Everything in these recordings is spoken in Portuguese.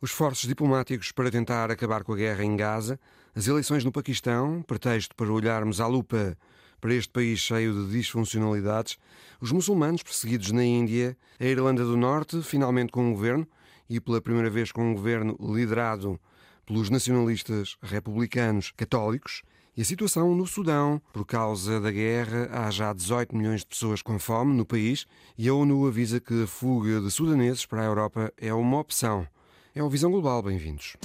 Os esforços diplomáticos para tentar acabar com a guerra em Gaza, as eleições no Paquistão, pretexto para olharmos à lupa para este país cheio de disfuncionalidades, os muçulmanos perseguidos na Índia, a Irlanda do Norte, finalmente com um governo, e pela primeira vez com um governo liderado pelos nacionalistas republicanos católicos, e a situação no Sudão, por causa da guerra, há já 18 milhões de pessoas com fome no país e a ONU avisa que a fuga de sudaneses para a Europa é uma opção. É o Visão Global, bem-vindos.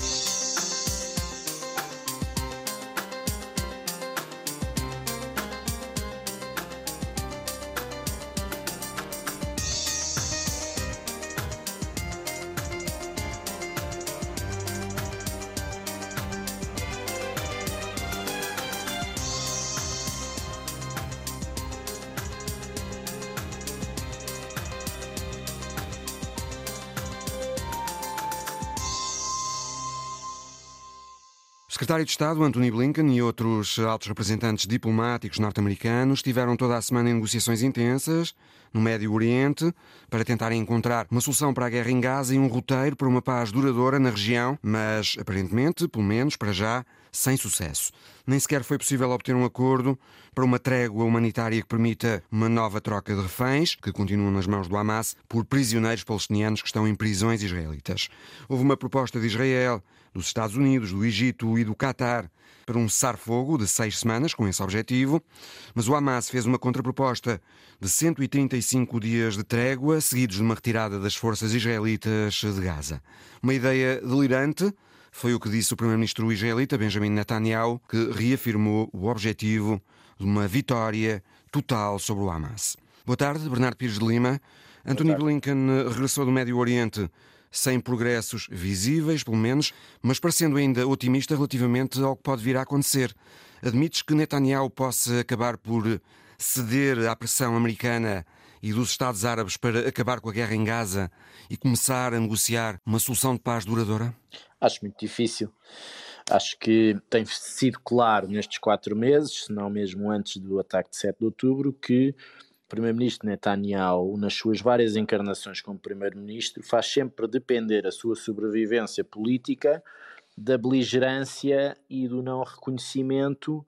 Secretário de Estado, Anthony Blinken, e outros altos representantes diplomáticos norte-americanos tiveram toda a semana em negociações intensas no Médio Oriente para tentarem encontrar uma solução para a guerra em Gaza e um roteiro para uma paz duradoura na região, mas aparentemente, pelo menos para já, sem sucesso. Nem sequer foi possível obter um acordo para uma trégua humanitária que permita uma nova troca de reféns, que continuam nas mãos do Hamas, por prisioneiros palestinianos que estão em prisões israelitas. Houve uma proposta de Israel dos Estados Unidos, do Egito e do Catar para um cessar-fogo de seis semanas com esse objetivo, mas o Hamas fez uma contraproposta de 135 dias de trégua, seguidos de uma retirada das forças israelitas de Gaza. Uma ideia delirante, foi o que disse o primeiro-ministro israelita Benjamin Netanyahu, que reafirmou o objetivo de uma vitória total sobre o Hamas. Boa tarde, Bernardo Pires de Lima. Anthony Blinken regressou do Médio Oriente sem progressos visíveis, pelo menos, mas parecendo ainda otimista relativamente ao que pode vir a acontecer. Admites que Netanyahu possa acabar por ceder à pressão americana e dos Estados Árabes para acabar com a guerra em Gaza e começar a negociar uma solução de paz duradoura? Acho muito difícil. Acho que tem sido claro nestes quatro meses, se não mesmo antes do ataque de 7 de outubro, que primeiro-ministro Netanyahu, nas suas várias encarnações como primeiro-ministro, faz sempre depender a sua sobrevivência política da beligerância e do não reconhecimento,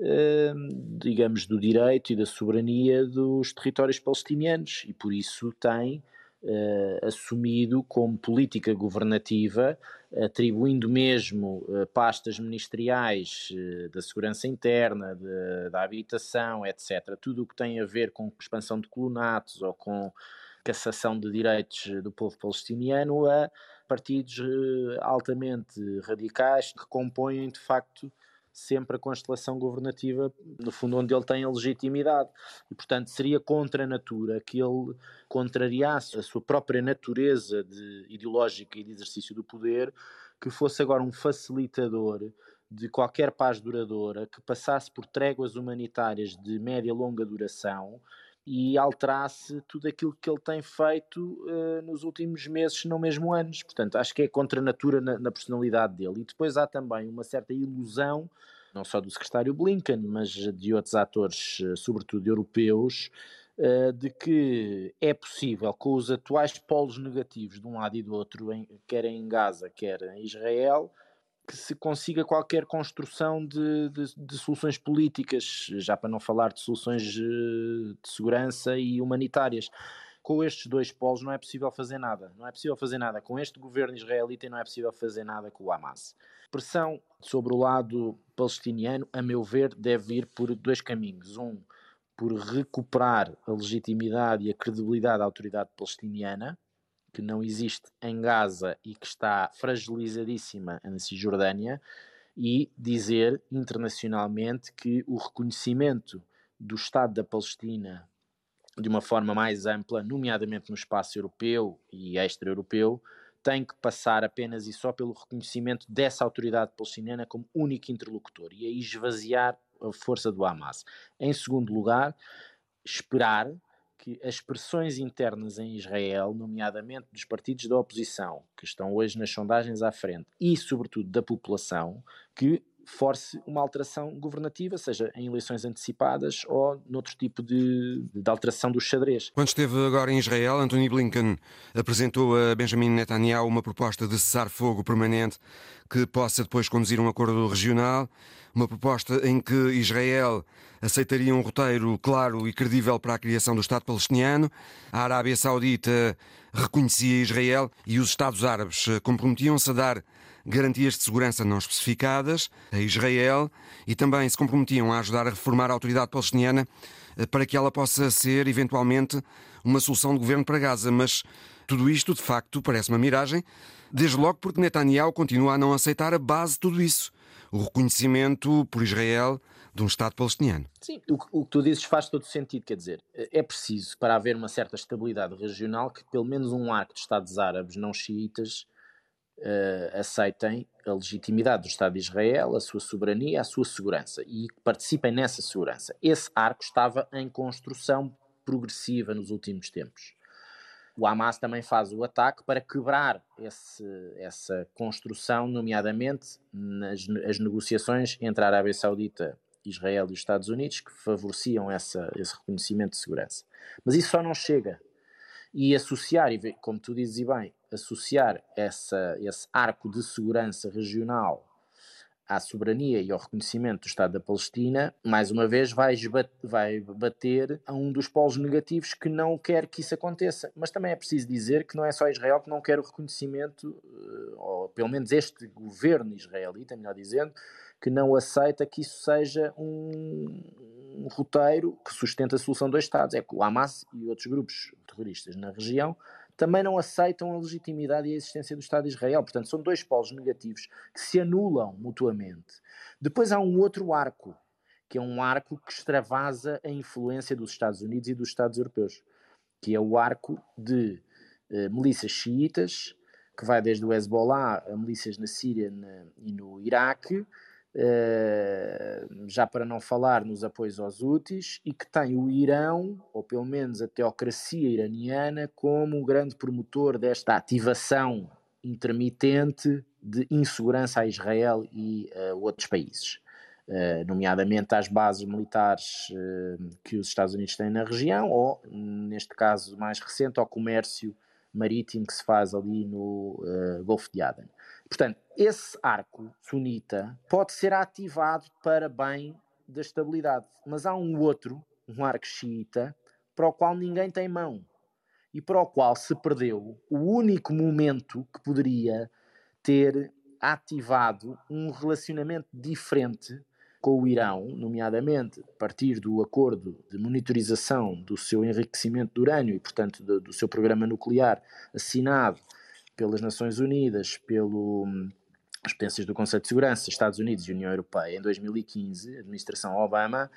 eh, digamos, do direito e da soberania dos territórios palestinianos e por isso tem eh, assumido como política governativa, atribuindo mesmo eh, pastas ministeriais eh, da segurança interna, de, da habitação, etc., tudo o que tem a ver com expansão de colonatos ou com cassação de direitos do povo palestiniano a partidos altamente radicais que compõem de facto sempre a constelação governativa, no fundo, onde ele tem a legitimidade. E, portanto, seria contra a natura que ele contrariasse a sua própria natureza de, ideológica e de exercício do poder, que fosse agora um facilitador de qualquer paz duradoura, que passasse por tréguas humanitárias de média e longa duração e alterasse tudo aquilo que ele tem feito uh, nos últimos meses, se não mesmo anos. Portanto, acho que é contra a natura na, na, personalidade dele. E depois há também uma certa ilusão, não só do secretário Blinken, mas de outros atores, uh, sobretudo europeus, uh, de que é possível, com os atuais polos negativos de um lado e do outro, em, quer em Gaza, quer em Israel, que se consiga qualquer construção de, de, de, soluções políticas, já para não falar de soluções eh, de segurança e humanitárias. Com estes dois polos não é possível fazer nada. Não é possível fazer nada com este governo israelita e não é possível fazer nada com o Hamas. Pressão sobre o lado palestiniano, a meu ver, deve ir por dois caminhos. Um, por recuperar a legitimidade e a credibilidade da autoridade palestiniana, que não existe em Gaza e que está fragilizadíssima na Cisjordânia, e dizer internacionalmente que o reconhecimento do Estado da Palestina de uma forma mais ampla, nomeadamente no espaço europeu e extra-europeu, tem que passar apenas e só pelo reconhecimento dessa autoridade palestiniana como único interlocutor e aí esvaziar a força do Hamas. Em segundo lugar, esperar que as pressões internas em Israel, nomeadamente dos partidos da oposição, que estão hoje nas sondagens à frente, e sobretudo da população, que force uma alteração governativa, seja em eleições antecipadas ou noutro tipo de, de alteração do xadrez. Quando esteve agora em Israel, Anthony Blinken apresentou a Benjamin Netanyahu uma proposta de cessar-fogo permanente que possa depois conduzir um acordo regional, uma proposta em que Israel aceitaria um roteiro claro e credível para a criação do Estado palestiniano, a Arábia Saudita reconhecia Israel e os Estados Árabes comprometiam-se a dar garantias de segurança não especificadas a Israel e também se comprometiam a ajudar a reformar a autoridade palestiniana eh, para que ela possa ser, eventualmente, uma solução de governo para Gaza. Mas tudo isto, de facto, parece uma miragem, desde logo porque Netanyahu continua a não aceitar a base de tudo isso. O reconhecimento por Israel de um Estado palestiniano. Sim, o, o, que tu dizes faz todo sentido, quer dizer, é preciso, para haver uma certa estabilidade regional, que pelo menos um arco de Estados árabes não xiitas uh, aceitem a legitimidade do Estado de Israel, a sua soberania, a sua segurança e participem nessa segurança. Esse arco estava em construção progressiva nos últimos tempos. O Hamas também faz o ataque para quebrar esse, essa construção, nomeadamente nas as negociações entre a Arábia Saudita, Israel e os Estados Unidos, que favoreciam essa, esse reconhecimento de segurança. Mas isso só não chega. E associar, como tu dizes e bem, associar essa, esse arco de segurança regional à soberania e ao reconhecimento do Estado da Palestina, mais uma vez vai, vai bater a um dos polos negativos que não quer que isso aconteça. Mas também é preciso dizer que não é só Israel que não quer o reconhecimento, eh, ou pelo menos este governo israelita, melhor dizendo, que não aceita que isso seja um, um roteiro que sustenta a solução dos Estados. É que o Hamas e outros grupos terroristas na região também não aceitam a legitimidade e a existência do Estado de Israel. Portanto, são dois polos negativos que se anulam mutuamente. Depois há um outro arco, que é um arco que extravasa a influência dos Estados Unidos e dos Estados europeus, que é o arco de eh, milícias xiitas, que vai desde o Hezbollah a milícias na Síria na, e no Iraque, já para não falar nos apoios aos úteis, e que tem o Irão, ou pelo menos a teocracia iraniana, como um grande promotor desta ativação intermitente de insegurança a Israel e uh, outros países, uh, nomeadamente às bases militares uh, que os Estados Unidos têm na região, ou, neste caso mais recente, ao comércio marítimo que se faz ali no Golfo de Aden. Portanto, esse arco sunita pode ser ativado para bem da estabilidade, mas há um outro, um arco xiita, para o qual ninguém tem mão e para o qual se perdeu o único momento que poderia ter ativado um relacionamento diferente com o Irão, nomeadamente a partir do acordo de monitorização do seu enriquecimento de urânio e, portanto, do, do seu programa nuclear assinado pelas Nações Unidas, pelo as potências do Conselho de Segurança, Estados Unidos e União Europeia, em 2015, administração Obama,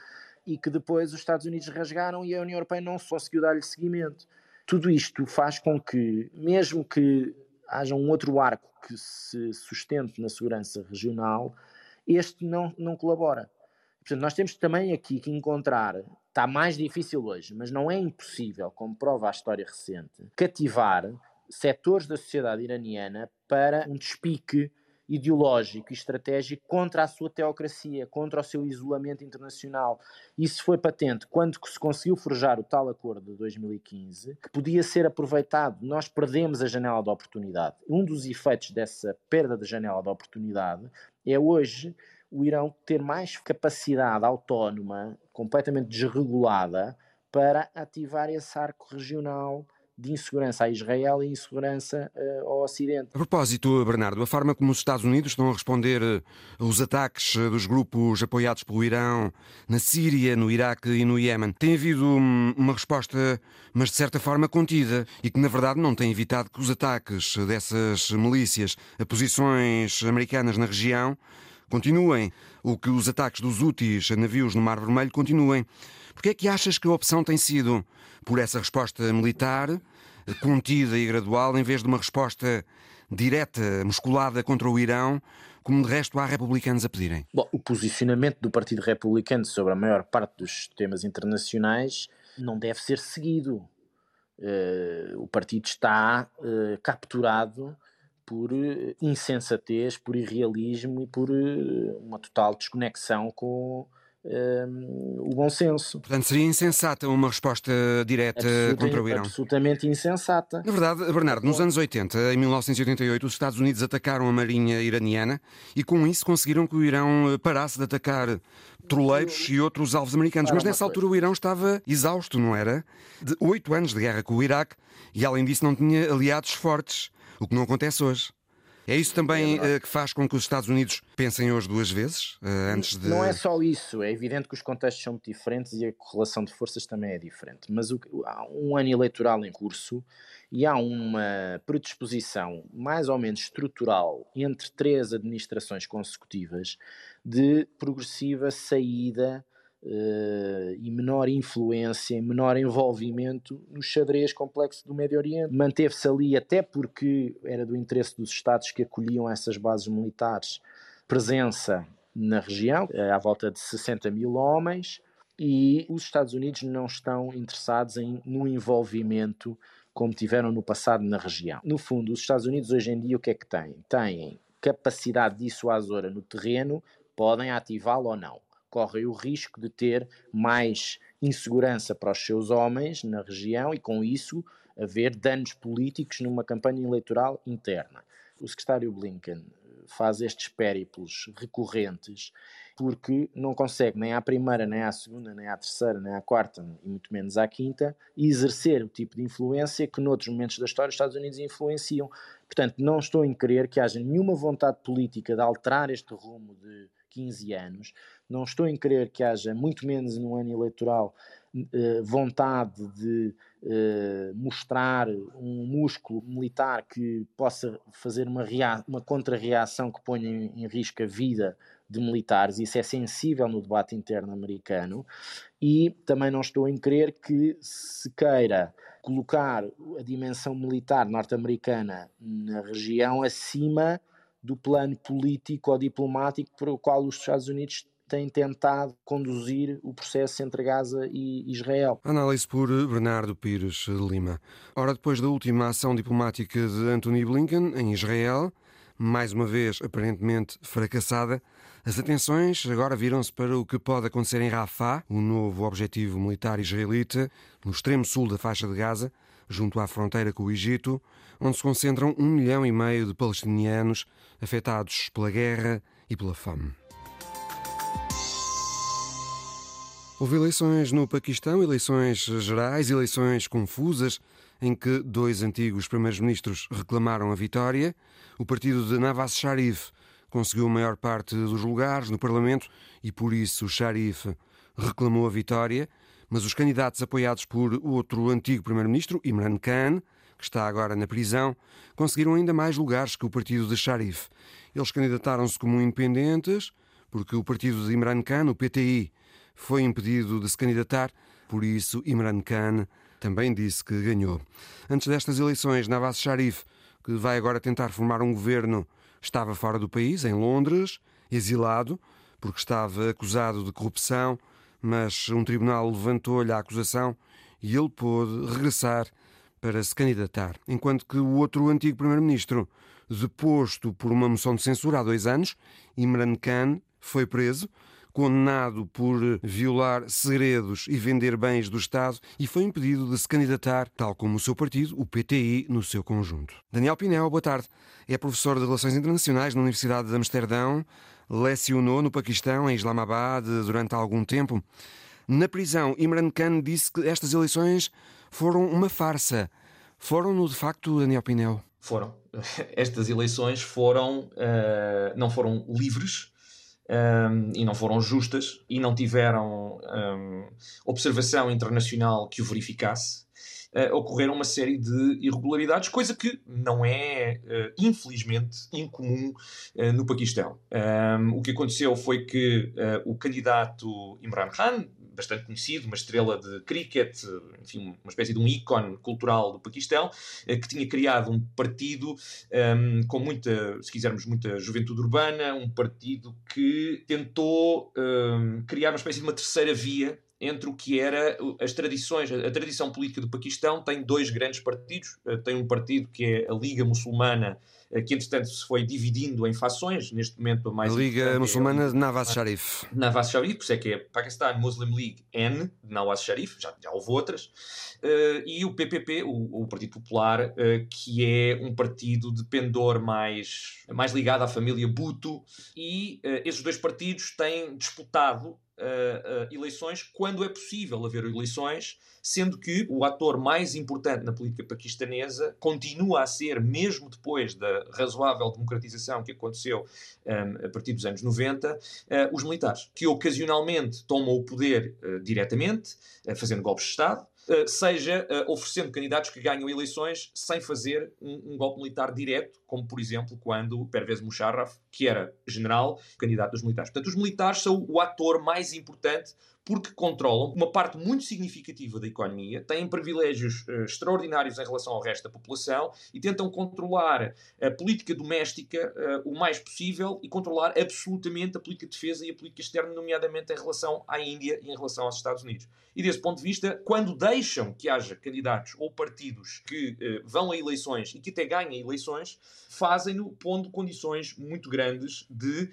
e que depois os Estados Unidos rasgaram e a União Europeia não conseguiu dar-lhe seguimento. Tudo isto faz com que, mesmo que haja um outro arco que se sustente na segurança regional, este não, não colabora. Portanto, nós temos também aqui que encontrar, está mais difícil hoje, mas não é impossível, como prova a história recente, cativar setores da sociedade iraniana para um despique ideológico e estratégico contra a sua teocracia, contra o seu isolamento internacional. Isso foi patente quando se conseguiu forjar o tal acordo de 2015, que podia ser aproveitado. Nós perdemos a janela de oportunidade. Um dos efeitos dessa perda da janela de oportunidade é hoje o Irão ter mais capacidade autónoma, completamente desregulada, para ativar esse arco regional de insegurança a Israel e insegurança uh, ao Ocidente. A propósito, Bernardo, a forma como os Estados Unidos estão a responder eh, aos ataques eh, dos grupos apoiados pelo Irão na Síria, no Iraque e no Iémen, tem havido uma resposta, mas de certa forma contida, e que na verdade não tem evitado que os ataques dessas milícias a posições americanas na região continuem, ou que os ataques dos úteis a navios no Mar Vermelho continuem. Porquê é que achas que a opção tem sido por essa resposta militar, contida e gradual, em vez de uma resposta direta, musculada contra o Irão, como de resto há republicanos a pedirem? Bom, o posicionamento do Partido Republicano sobre a maior parte dos temas internacionais não deve ser seguido. Uh, o partido está uh, capturado por insensatez, por irrealismo e por uma total desconexão com um, o bom senso. Portanto, seria insensata uma resposta direta contra o Irão. Absolutamente insensata. Na verdade, Bernardo, nos anos 80, em 1988, os Estados Unidos atacaram a marinha iraniana e com isso conseguiram que o Irão eh, parasse de atacar petroleiros e outros alvos americanos. Mas nessa altura o Irão estava exausto, não era? De oito anos de guerra com o Iraque e, além disso, não tinha aliados fortes, o que não acontece hoje. É isso também é uh, que faz com que os Estados Unidos pensem hoje duas vezes, uh, antes de... Não é só isso, é evidente que os contextos são muito diferentes e a correlação de forças também é diferente, mas o, há um ano eleitoral em curso e há uma predisposição mais ou menos estrutural entre três administrações consecutivas de progressiva saída e menor influência, menor envolvimento no xadrez complexo do Médio Oriente. Manteve-se ali até porque era do interesse dos Estados que acolhiam essas bases militares presença na região, uh, à volta de 60 mil homens, e os Estados Unidos não estão interessados em, no envolvimento como tiveram no passado na região. No fundo, os Estados Unidos hoje em dia o que é que têm? Têm capacidade dissuasora no terreno, podem ativá-lo ou não correm o risco de ter mais insegurança para os seus homens na região e, com isso, haver danos políticos numa campanha eleitoral interna. O secretário Blinken faz estes périplos recorrentes porque não consegue nem à primeira, nem à segunda, nem à terceira, nem à quarta, e muito menos à quinta, exercer o tipo de influência que noutros momentos da história os Estados Unidos influenciam. Portanto, não estou em crer que haja nenhuma vontade política de alterar este rumo de 15 anos. Não estou em crer que haja, muito menos no ano eleitoral, eh, vontade de eh, mostrar um músculo militar que possa fazer uma, uma contra-reação que ponha em, risco a vida de militares, isso é sensível no debate interno americano, e também não estou em crer que se queira colocar a dimensão militar norte-americana na região acima do plano político ou diplomático para o qual os Estados Unidos têm tentado conduzir o processo entre Gaza e Israel. Análise por Bernardo Pires Lima. Ora, depois da última ação diplomática de Anthony Blinken em Israel, mais uma vez aparentemente fracassada, as atenções agora viram-se para o que pode acontecer em Rafah, o novo objetivo militar israelita, no extremo sul da faixa de Gaza, junto à fronteira com o Egito, onde se concentram um milhão e meio de palestinianos afetados pela guerra e pela fome. Houve eleições no Paquistão, eleições gerais, eleições confusas, em que dois antigos primeiros-ministros reclamaram a vitória. O partido de Nawaz Sharif conseguiu a maior parte dos lugares no Parlamento e, por isso, Sharif reclamou a vitória. Mas os candidatos apoiados por outro antigo primeiro-ministro, Imran Khan, que está agora na prisão, conseguiram ainda mais lugares que o partido de Sharif. Eles candidataram-se como independentes, porque o partido de Imran Khan, o PTI, foi impedido de se candidatar, por isso Imran Khan também disse que ganhou. Antes destas eleições, Nawaz Sharif, que vai agora tentar formar um governo, estava fora do país, em Londres, exilado, porque estava acusado de corrupção, mas um tribunal levantou-lhe a acusação e ele pôde regressar para se candidatar, enquanto que o outro antigo primeiro-ministro, deposto por uma moção de censura há dois anos, Imran Khan, foi preso, condenado por violar segredos e vender bens do Estado e foi impedido de se candidatar, tal como o seu partido, o PTI, no seu conjunto. Daniel Pinel, boa tarde. É professor de Relações Internacionais na Universidade de Amsterdão, lecionou no Paquistão, em Islamabad, durante algum tempo. Na prisão, Imran Khan disse que estas eleições foram uma farsa. Foram-no, de facto, Daniel Pinel? Foram. Estas eleições foram, uh, não foram livres um, ehm, e não foram justas e não tiveram um, ehm, observação internacional que o verificasse. Uh, ocorreram uma série de irregularidades, coisa que não é, uh, infelizmente, incomum uh, no Paquistão. Um, o que aconteceu foi que o candidato Imran Khan, bastante conhecido, uma estrela de cricket, enfim, uma espécie de um ícone cultural do Paquistão, eh, que tinha criado um partido um, ehm, com muita, se quisermos, muita juventude urbana, um partido que tentou um, ehm, criar uma espécie de uma terceira via entre o que era as tradições, a tradição política do Paquistão. Tem dois grandes partidos, eh, tem um partido que é a Liga Muçulmana que entretanto se foi dividindo em fações, neste momento a mais A Liga é Muçulmana de Nawaz Sharif. Nawaz Sharif, por isso é que é Pakistan Muslim League N, de Nawaz Sharif, já, já houve outras, uh, e o PPP, o, o Partido Popular, uh, que é um partido de pendor mais, mais ligado à família Bhutto, e esses dois partidos têm disputado Uh, uh, eleições quando é possível haver eleições, sendo que o ator mais importante na política paquistanesa continua a ser, mesmo depois da razoável democratização que aconteceu um, a partir dos anos 90, uh, os militares, que ocasionalmente tomam o poder diretamente, fazendo golpes de Estado, eh, seja uh, oferecendo candidatos que ganham eleições sem fazer um, um, golpe militar direto, como por exemplo quando Pervez Musharraf, que era general, candidato dos militares. Portanto, os militares são o ator mais importante porque controlam uma parte muito significativa da economia, têm privilégios uh, extraordinários em relação ao resto da população e tentam controlar a política doméstica uh, o mais possível e controlar absolutamente a política de defesa e a política externa, nomeadamente em relação à Índia e em relação aos Estados Unidos. E desse ponto de vista, quando deixam que haja candidatos ou partidos que uh, vão a eleições e que até ganhem eleições, fazem-no pondo condições muito grandes de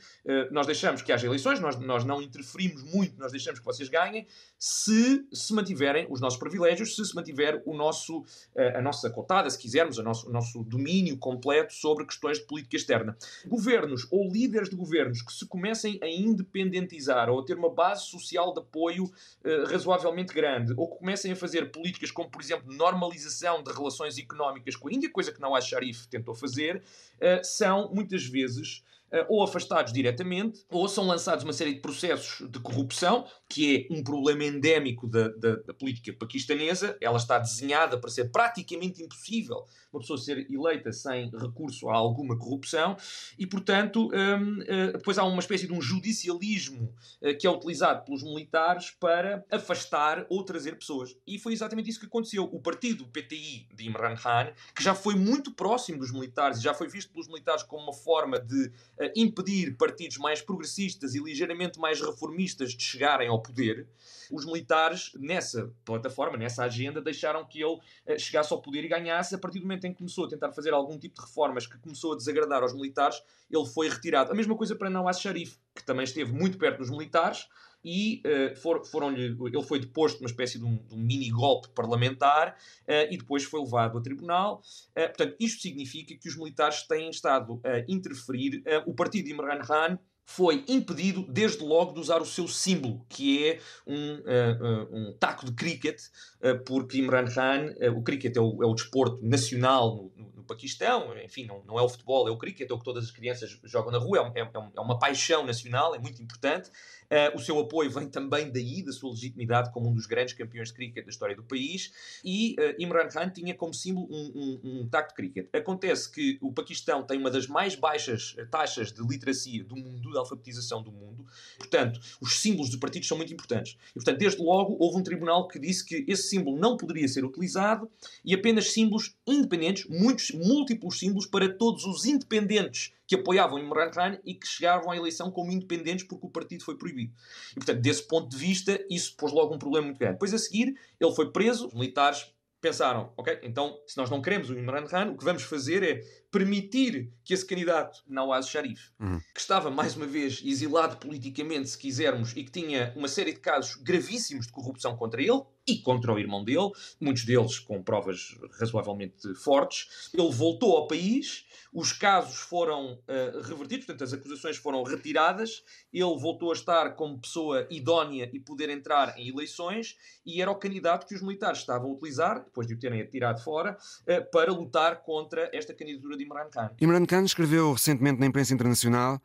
nós deixamos que haja eleições, nós, nós não interferimos muito, nós deixamos que vocês vocês ganhem, se se mantiverem os nossos privilégios, se se mantiver o nosso, eh, a nossa cotada, se quisermos, o nosso, o nosso domínio completo sobre questões de política externa. Governos ou líderes de governos que se comecem a independentizar ou a ter uma base social de apoio uh, razoavelmente grande, ou que comecem a fazer políticas como, por exemplo, normalização de relações económicas com a Índia, coisa que não a Sharif tentou fazer, uh, são muitas vezes eh, ou afastados diretamente, ou são lançados uma série de processos de corrupção, que é um problema endémico da, da, da, política paquistanesa. Ela está desenhada para ser praticamente impossível uma pessoa ser eleita sem recurso a alguma corrupção, e, portanto, um, uh, eh, depois há uma espécie de um judicialismo uh, que é utilizado pelos militares para afastar ou trazer pessoas. E foi exatamente isso que aconteceu. O partido PTI de Imran Khan, que já foi muito próximo dos militares e já foi visto pelos militares como uma forma de impedir partidos mais progressistas e ligeiramente mais reformistas de chegarem ao poder, os militares, nessa plataforma, nessa agenda, deixaram que ele eh, chegasse ao poder e ganhasse. A partir do momento em que começou a tentar fazer algum tipo de reformas que começou a desagradar aos militares, ele foi retirado. A mesma coisa para Nawaz Sharif, que também esteve muito perto dos militares, e uh, for, foram ele foi deposto numa espécie de um, de um mini golpe parlamentar uh, e depois foi levado a tribunal. Uh, portanto, isto significa que os militares têm estado a interferir. o partido de Imran Khan foi impedido desde logo de usar o seu símbolo, que é um, uh, um taco de cricket, uh, porque Imran Khan, o cricket é o, é o desporto nacional no, no, Paquistão, enfim, não, não é o futebol, é o cricket, é o que todas as crianças jogam na rua, é, é, é uma paixão nacional, é muito importante. Uh, o seu apoio vem também daí, da sua legitimidade como um dos grandes campeões de cricket da história do país. E uh, Imran Khan tinha como símbolo um, um, um taco de cricket. Acontece que o Paquistão tem uma das mais baixas taxas de literacia do mundo, de alfabetização do mundo. Portanto, os símbolos dos partidos são muito importantes. E, portanto, desde logo houve um tribunal que disse que esse símbolo não poderia ser utilizado e apenas símbolos independentes, muitos, múltiplos símbolos para todos os independentes que apoiavam Imran Khan e que chegavam à eleição como independentes porque o partido foi proibido. E, portanto, desse ponto de vista, isso pôs logo um problema muito grande. Depois, a seguir, ele foi preso, os militares pensaram, ok, então se nós não queremos o Imran Khan, o que vamos fazer é permitir que esse candidato, Nawaz Sharif, uhum. que estava mais uma vez exilado politicamente, se quisermos, e que tinha uma série de casos gravíssimos de corrupção contra ele e contra o irmão dele, muitos deles com provas razoavelmente fortes, ele voltou ao país os casos foram uh, revertidos, portanto, as acusações foram retiradas, ele voltou a estar como pessoa idónea e poder entrar em eleições, e era o candidato que os militares estavam a utilizar, depois de o terem atirado fora, uh, para lutar contra esta candidatura de Imran Khan. Imran Khan escreveu recentemente na imprensa internacional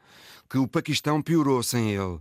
que o Paquistão piorou sem ele.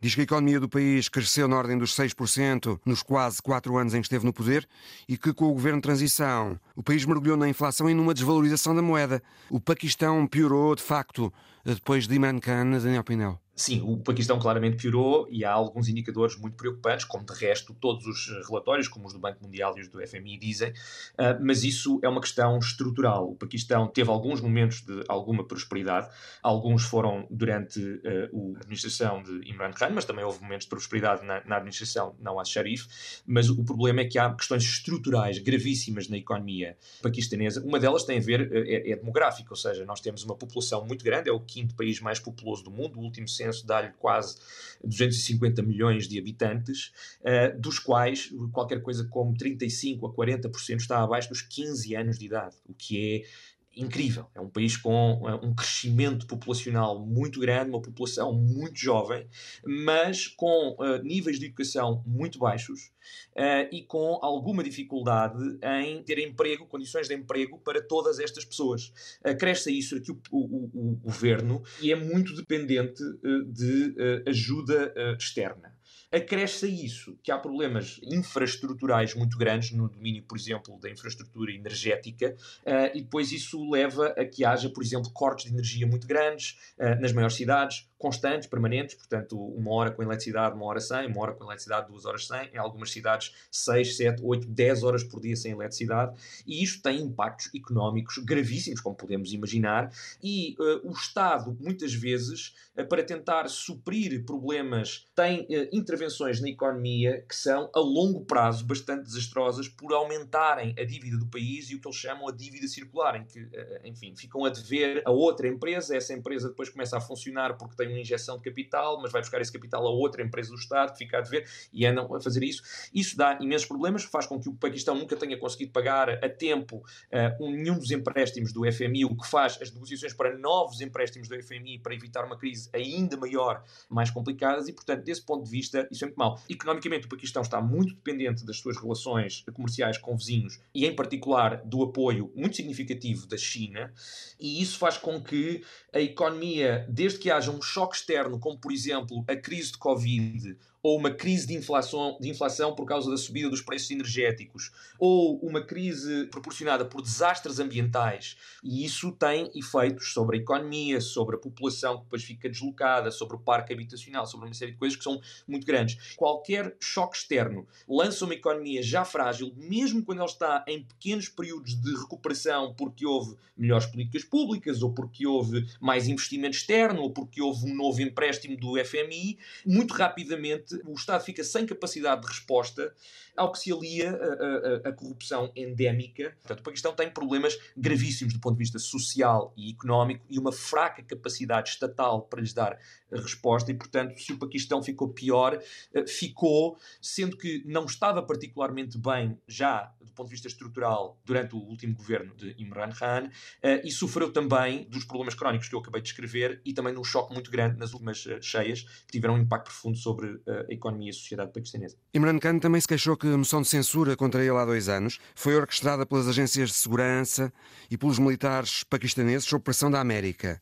Diz que a economia do país cresceu na ordem dos 6% nos quase quatro anos em que esteve no poder e que, com o governo de transição, o país mergulhou na inflação e numa desvalorização da moeda. O Paquistão piorou, de facto, depois de Imran Khan, Daniel Pinel. Sim, o Paquistão claramente piorou e há alguns indicadores muito preocupantes, como de resto todos os relatórios, como os do Banco Mundial e os do FMI dizem, uh, mas isso é uma questão estrutural. O Paquistão teve alguns momentos de alguma prosperidade, alguns foram durante a administração de Imran Khan, mas também houve momentos de prosperidade na, na administração Nawaz Sharif, mas o problema é que há questões estruturais gravíssimas na economia paquistanesa. Uma delas tem a ver, é, é demográfica, ou seja, nós temos uma população muito grande, é o quinto país mais populoso do mundo, o último censo censo dá-lhe quase 250 milhões de habitantes, uh, dos quais qualquer coisa como 35 a 40% está abaixo dos 15 anos de idade, o que é incrível. É um país com uh, um crescimento populacional muito grande, uma população muito jovem, mas com uh, níveis de educação muito baixos uh, e com alguma dificuldade em ter emprego, condições de emprego para todas estas pessoas. Cresce isso aqui o, o, o, governo e é muito dependente de ajuda externa. Acresce a isso que há problemas infraestruturais muito grandes no domínio, por exemplo, da infraestrutura energética, uh, e depois isso leva a que haja, por exemplo, cortes de energia muito grandes uh, nas maiores cidades, constantes, permanentes, portanto, uma hora com eletricidade, uma hora sem, uma hora com eletricidade, duas horas sem, em algumas cidades, 6, 7, 8, 10 horas por dia sem eletricidade, e isto tem impactos económicos gravíssimos, como podemos imaginar, e uh, o Estado, muitas vezes, uh, para tentar suprir problemas, tem uh, intervenções na economia que são, a longo prazo, bastante desastrosas por aumentarem a dívida do país e o que eles chamam a dívida circular, em que, enfim, ficam a dever a outra empresa, essa empresa depois começa a funcionar porque tem uma injeção de capital, mas vai buscar esse capital a outra empresa do Estado que fica a dever e andam a fazer isso. Isso dá imensos problemas, faz com que o Paquistão nunca tenha conseguido pagar a tempo uh, um, nenhum dos empréstimos do FMI, o que faz as negociações para novos empréstimos do FMI para evitar uma crise ainda maior, mais complicadas e, portanto, desse ponto de vista, isso é muito mau. Economicamente, o Paquistão está muito dependente das suas relações comerciais com vizinhos e, em particular, do apoio muito significativo da China, e isso faz com que a economia, desde que haja um choque choque externo, como por exemplo a crise de Covid ou uma crise de inflação, de inflação por causa da subida dos preços energéticos, ou uma crise proporcionada por desastres ambientais, e isso tem efeitos sobre a economia, sobre a população que depois fica deslocada, sobre o parque habitacional, sobre uma série de coisas que são muito grandes. Qualquer choque externo lança uma economia já frágil, mesmo quando ela está em pequenos períodos de recuperação, porque houve melhores políticas públicas, ou porque houve mais investimento externo, ou porque houve um novo empréstimo do FMI, muito rapidamente o Estado fica sem capacidade de resposta ao que se alia a, a, a, corrupção endémica. Portanto, o Paquistão tem problemas gravíssimos do ponto de vista social e económico e uma fraca capacidade estatal para lhes dar resposta. E, portanto, se o Paquistão ficou pior, eh, ficou, sendo que não estava particularmente bem já do ponto de vista estrutural durante o último governo de Imran Khan eh, e sofreu também dos problemas crónicos que eu acabei de descrever e também num choque muito grande nas últimas eh, cheias que tiveram um impacto profundo sobre a economia e a sociedade paquistanesa. Imran Khan também se queixou que a moção de censura contra ele há dois anos foi orquestrada pelas agências de segurança e pelos militares paquistaneses sob pressão da América.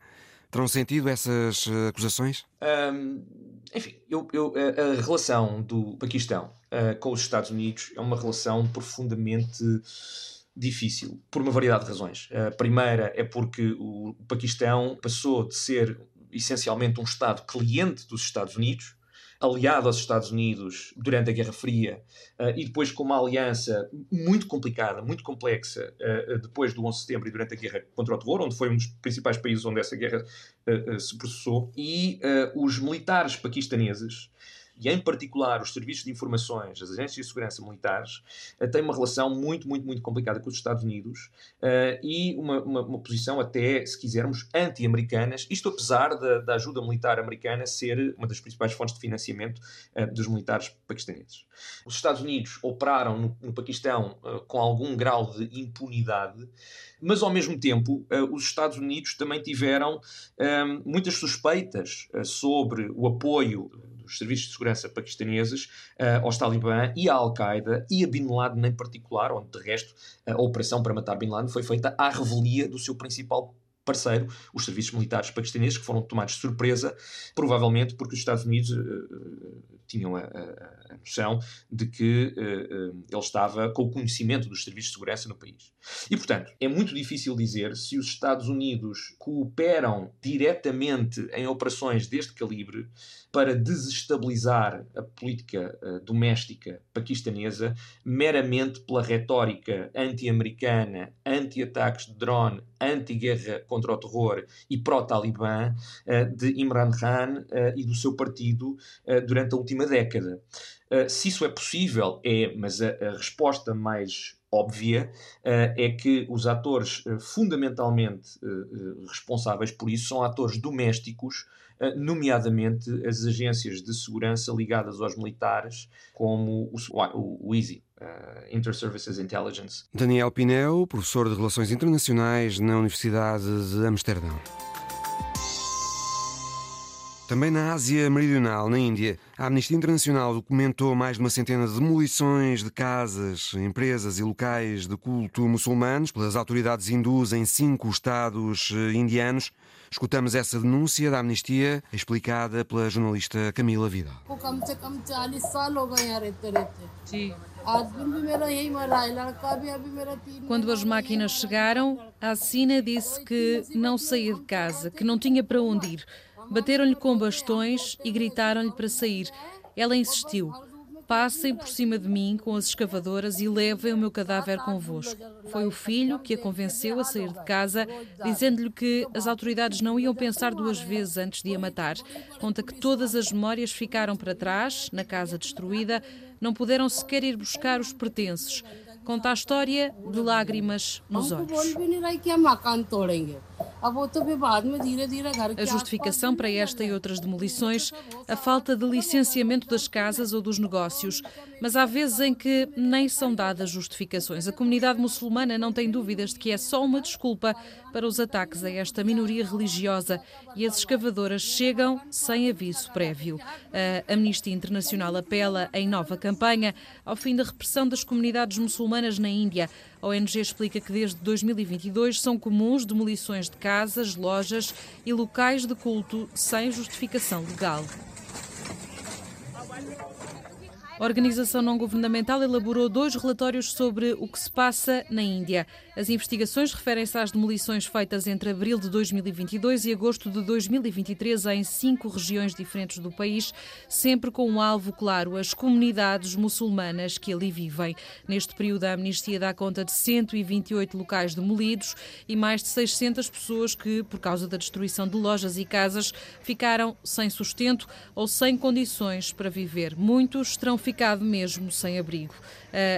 Terão sentido essas eh, acusações? Um, enfim, eu, eu, a, a, relação do Paquistão uh, com os Estados Unidos é uma relação profundamente difícil, por uma variedade de razões. A primeira é porque o Paquistão passou de ser essencialmente um Estado cliente dos Estados Unidos aliado aos Estados Unidos durante a Guerra Fria uh, e depois com uma aliança muito complicada, muito complexa, uh, depois do 11 de setembro e durante a guerra contra o terror, onde foi um dos principais países onde essa guerra uh, se processou. E os militares paquistaneses e em particular os serviços de informações, as agências de segurança militares, uh, têm uma relação muito, muito, muito complicada com os Estados Unidos uh, e uma, uma, uma, posição até, se quisermos, anti-americanas, isto apesar da, da, ajuda militar americana ser uma das principais fontes de financiamento uh, dos militares paquistaneses. Os Estados Unidos operaram no, no Paquistão com algum grau de impunidade, mas ao mesmo tempo os Estados Unidos também tiveram muitas suspeitas sobre o apoio dos serviços de segurança paquistaneses uh, aos Talibã e à Al-Qaeda e a Bin Laden em particular, onde de resto a operação para matar Bin Laden foi feita à revelia do seu principal parceiro, os serviços militares paquistaneses, que foram tomados de surpresa, provavelmente porque os Estados Unidos uh, tinham a, a, a, noção de que uh, ele estava com o conhecimento dos serviços de segurança no país. E, portanto, é muito difícil dizer se os Estados Unidos cooperam diretamente em operações deste calibre para desestabilizar a política uh, doméstica paquistanesa meramente pela retórica anti-americana, anti-ataques de drone, anti-guerra contra o terror e pró-Talibã uh, de Imran Khan uh, e do seu partido durante a última década. se isso é possível, é, mas a, a resposta mais óbvia é que os atores fundamentalmente responsáveis por isso são atores domésticos, nomeadamente as agências de segurança ligadas aos militares, como o, o, o ISI. Uh, Inter-Services Intelligence. Daniel Pinel, professor de Relações Internacionais na Universidade de Amsterdão. Também na Ásia Meridional, na Índia, a Amnistia Internacional documentou mais de uma centena de demolições de casas, empresas e locais de culto muçulmanos pelas autoridades hindus em cinco estados eh, indianos. Escutamos essa denúncia da Amnistia, explicada pela jornalista Camila Vidal. Quando as máquinas chegaram, a Sina disse que não saía de casa, que não tinha para onde ir. Bateram-lhe com bastões e gritaram-lhe para sair. Ela insistiu. Passem por cima de mim com as escavadoras e levem o meu cadáver convosco. Foi o filho que a convenceu a sair de casa, dizendo-lhe que as autoridades não iam pensar duas vezes antes de a matar. Conta que todas as memórias ficaram para trás, na casa destruída, não puderam sequer ir buscar os pertences. Conta a história de lágrimas nos olhos. A justificação para esta e outras demolições, a falta de licenciamento das casas ou dos negócios. Mas há vezes em que nem são dadas justificações. A comunidade muçulmana não tem dúvidas de que é só uma desculpa para os ataques a esta minoria religiosa e as escavadoras chegam sem aviso prévio. A Amnistia Internacional apela em nova campanha ao fim da repressão das comunidades muçulmanas na Índia. A ONG explica que desde 2022 são comuns demolições de casas, lojas e locais de culto sem justificação legal. A organização não-governamental elaborou dois relatórios sobre o que se passa na Índia. As investigações referem-se às demolições feitas entre abril de 2022 e agosto de 2023 em cinco regiões diferentes do país, sempre com um alvo claro: as comunidades muçulmanas que ali vivem. Neste período, a amnistia dá conta de 128 locais demolidos e mais de 600 pessoas que, por causa da destruição de lojas e casas, ficaram sem sustento ou sem condições para viver. Muitos terão ficado mesmo sem abrigo.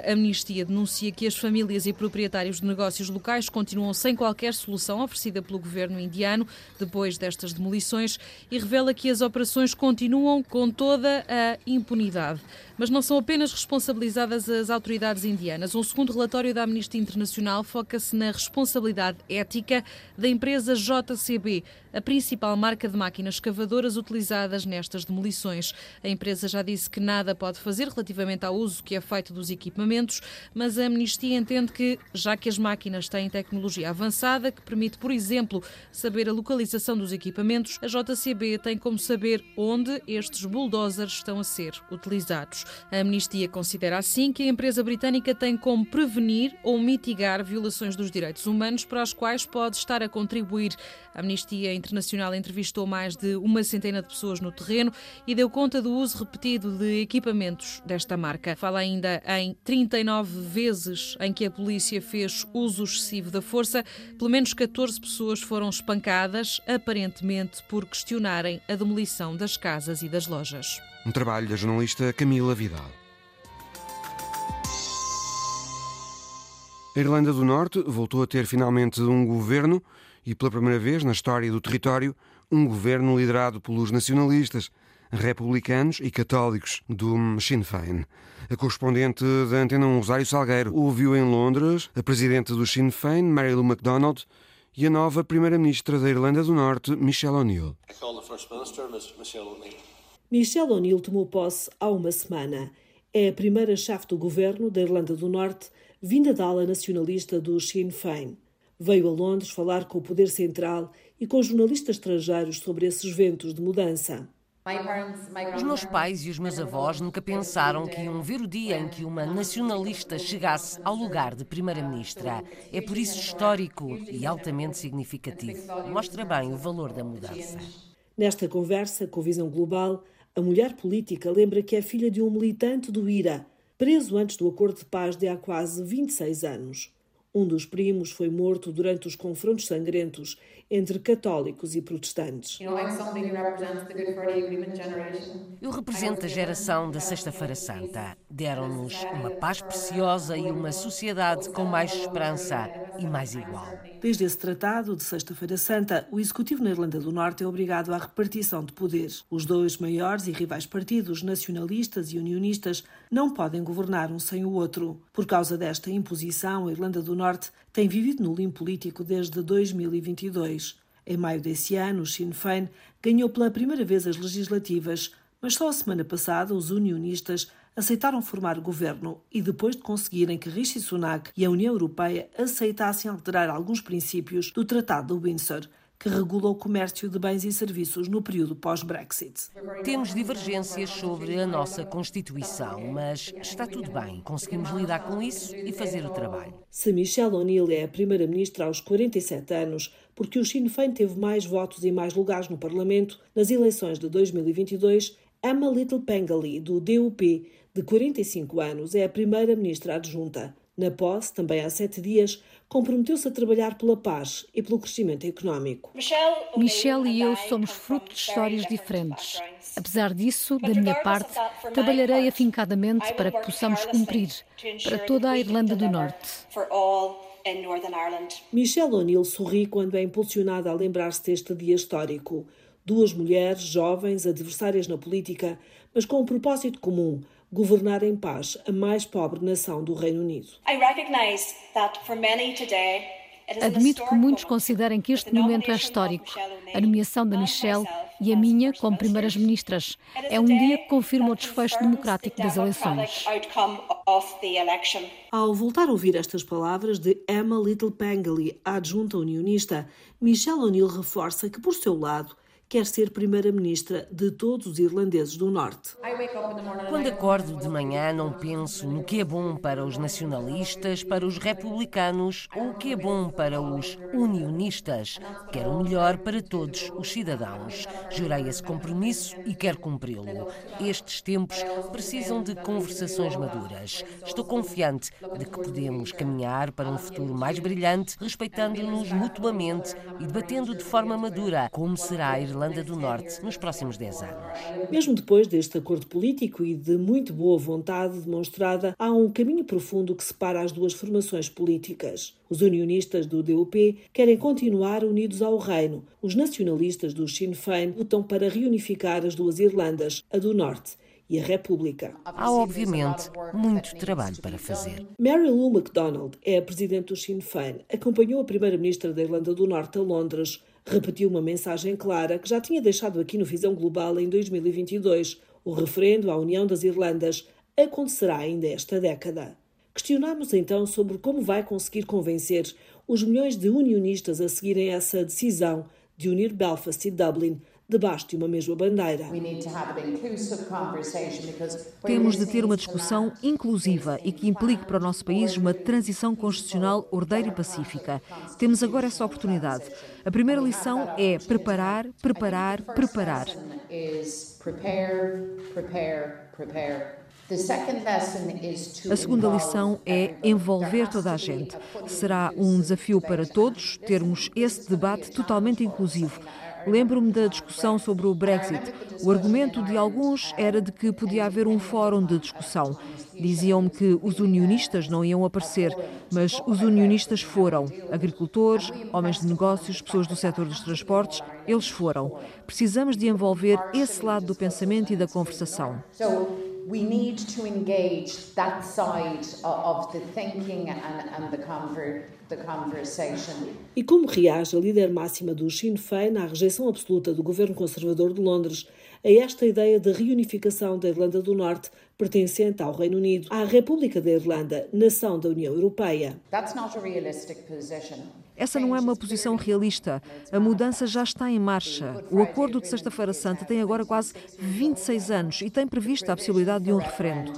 A Amnistia denuncia que as famílias e proprietários de negócios locais continuam sem qualquer solução oferecida pelo governo indiano depois destas demolições e revela que as operações continuam com toda a impunidade. Mas não são apenas responsabilizadas as autoridades indianas. Um segundo relatório da Amnistia Internacional foca-se na responsabilidade ética da empresa JCB, a principal marca de máquinas escavadoras utilizadas nestas demolições. A empresa já disse que nada pode fazer relativamente ao uso que é feito dos equipamentos, mas a Amnistia entende que, já que as máquinas têm tecnologia avançada, que permite, por exemplo, saber a localização dos equipamentos, a JCB tem como saber onde estes bulldozers estão a ser utilizados. A Amnistia considera assim que a empresa britânica tem como prevenir ou mitigar violações dos direitos humanos para as quais pode estar a contribuir. A Amnistia Internacional entrevistou mais de uma centena de pessoas no terreno e deu conta do uso repetido de equipamentos desta marca. Fala ainda em 39 vezes em que a polícia fez uso excessivo da força. Pelo menos 14 pessoas foram espancadas, aparentemente por questionarem a demolição das casas e das lojas. Um trabalho da jornalista Camila Vidal. A Irlanda do Norte voltou a ter finalmente um governo e, pela primeira vez na história do território, um governo liderado pelos nacionalistas, republicanos e católicos do Sinn Féin. A correspondente da Antena 1, Rosário Salgueiro, ouviu em Londres a presidente do Sinn Féin, Mary Lou MacDonald, e a nova primeira-ministra da Irlanda do Norte, Michelle O'Neill. Michelle O'Neill tomou posse há uma semana. É a primeira chefe do governo da Irlanda do Norte, vinda da ala nacionalista do Sinn Féin. Veio a Londres falar com o poder central e com jornalistas estrangeiros sobre esses ventos de mudança. Os meus pais e os meus avós nunca pensaram que iam ver o dia em que uma nacionalista chegasse ao lugar de primeira-ministra. É por isso histórico e altamente significativo. Mostra bem o valor da mudança. Nesta conversa com Visão Global, a mulher política lembra que é filha de um militante do IRA, preso antes do acordo de paz de há quase 26 anos. Um dos primos foi morto durante os confrontos sangrentos entre católicos e protestantes. Eu represento a geração da Sexta-feira Santa. Deram-nos uma paz preciosa e uma sociedade com mais esperança e mais igual. Desde esse tratado de Sexta-feira Santa, o executivo na Irlanda do Norte é obrigado à repartição de poderes. Os dois maiores e rivais partidos, nacionalistas e unionistas, não podem governar um sem o outro. Por causa desta imposição, a Irlanda do Norte tem vivido no limbo político desde 2022. Em maio desse ano, Sinn Féin ganhou pela primeira vez as legislativas, mas só a semana passada os unionistas aceitaram formar governo e depois de conseguirem que Rishi Sunak e a União Europeia aceitassem alterar alguns princípios do Tratado de Windsor, que regula o comércio de bens e serviços no período pós-Brexit. Temos divergências sobre a nossa Constituição, mas está tudo bem. Conseguimos lidar com isso e fazer o trabalho. Se Michelle O'Neill é a primeira-ministra aos 47 anos, porque o Sinn Féin teve mais votos e mais lugares no Parlamento nas eleições de 2022, Emma Little Pengelly, do DUP, de 45 anos, é a primeira-ministra adjunta. Na posse, também há sete dias, comprometeu-se a trabalhar pela paz e pelo crescimento económico. Michelle e eu somos fruto de histórias diferentes. Apesar disso, da minha parte, trabalharei afincadamente para que possamos cumprir para toda a Irlanda do Norte. Michelle O'Neill sorri quando é impulsionada a lembrar-se deste dia histórico. Duas mulheres, jovens, adversárias na política, mas com um propósito comum: governar em paz a mais pobre nação do Reino Unido. Admito que muitos considerem que este momento é histórico. A nomeação da Michelle e a minha como primeiras ministras. É um dia que confirma o desfecho democrático das eleições. Ao voltar a ouvir estas palavras de Emma Little Pengelly, adjunta unionista, Michelle O'Neill reforça que, por seu lado, quer ser primeira-ministra de todos os irlandeses do Norte. Quando acordo de manhã, não penso no que é bom para os nacionalistas, para os republicanos ou o que é bom para os unionistas. Quero o melhor para todos os cidadãos. Jurei esse compromisso e quero cumpri-lo. Estes tempos precisam de conversações maduras. Estou confiante de que podemos caminhar para um futuro mais brilhante, respeitando-nos mutuamente e debatendo de forma madura como será a Irlanda Irlanda do Norte nos próximos 10 anos. Mesmo depois deste acordo político e de muito boa vontade demonstrada, há um caminho profundo que separa as duas formações políticas. Os unionistas do DUP querem continuar unidos ao reino. Os nacionalistas do Sinn Féin lutam para reunificar as duas Irlandas, a do Norte e a República. Há, obviamente, muito trabalho para fazer. Mary Lou MacDonald é a presidente do Sinn Féin. Acompanhou a primeira-ministra da Irlanda do Norte a Londres repetiu uma mensagem clara que já tinha deixado aqui no Visão Global em 2022. O referendo à União das Irlandas acontecerá ainda esta década. Questionámos então sobre como vai conseguir convencer os milhões de unionistas a seguirem essa decisão de unir Belfast e Dublin debaixo de uma mesma bandeira. Temos de ter uma discussão inclusiva e que implique para o nosso país uma transição constitucional ordeira e pacífica. Temos agora essa oportunidade. A primeira lição é preparar, preparar, preparar. A segunda lição é envolver toda a gente. Será um desafio para todos termos esse debate totalmente inclusivo. Lembro-me da discussão sobre o Brexit. O argumento de alguns era de que podia haver um fórum de discussão. Diziam-me que os unionistas não iam aparecer, mas os unionistas foram. Agricultores, homens de negócios, pessoas do setor dos transportes, eles foram. Precisamos de envolver esse lado do pensamento e da conversação we need to engage that side of the thinking and, and the, conver the conversation. E como reage a líder máxima do Sinn Féin à rejeição absoluta do governo conservador de Londres a esta ideia de reunificação da Irlanda do Norte pertencente ao Reino Unido, à República da Irlanda, nação da União Europeia? That's not a realistic position. Essa não é uma posição realista. A mudança já está em marcha. O acordo de Sexta-feira Santa tem agora quase 26 anos e tem previsto a possibilidade de um referendo.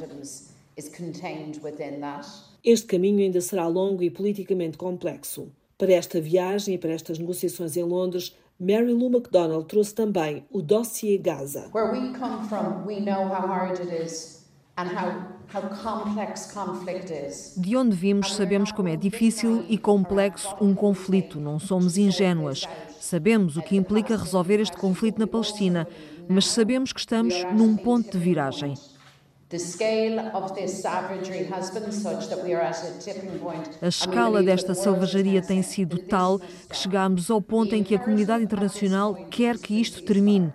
Este caminho ainda será longo e politicamente complexo. Para esta viagem e para estas negociações em Londres, Mary Lou McDonald trouxe também o dossiê Gaza. Where we come from, we know how hard it is de onde vimos, sabemos como é difícil e complexo um conflito, não somos ingênuas. Sabemos o que implica resolver este conflito na Palestina, mas sabemos que estamos num ponto de viragem. A escala desta selvageria tem sido tal que chegamos ao ponto em que a comunidade internacional quer que isto termine.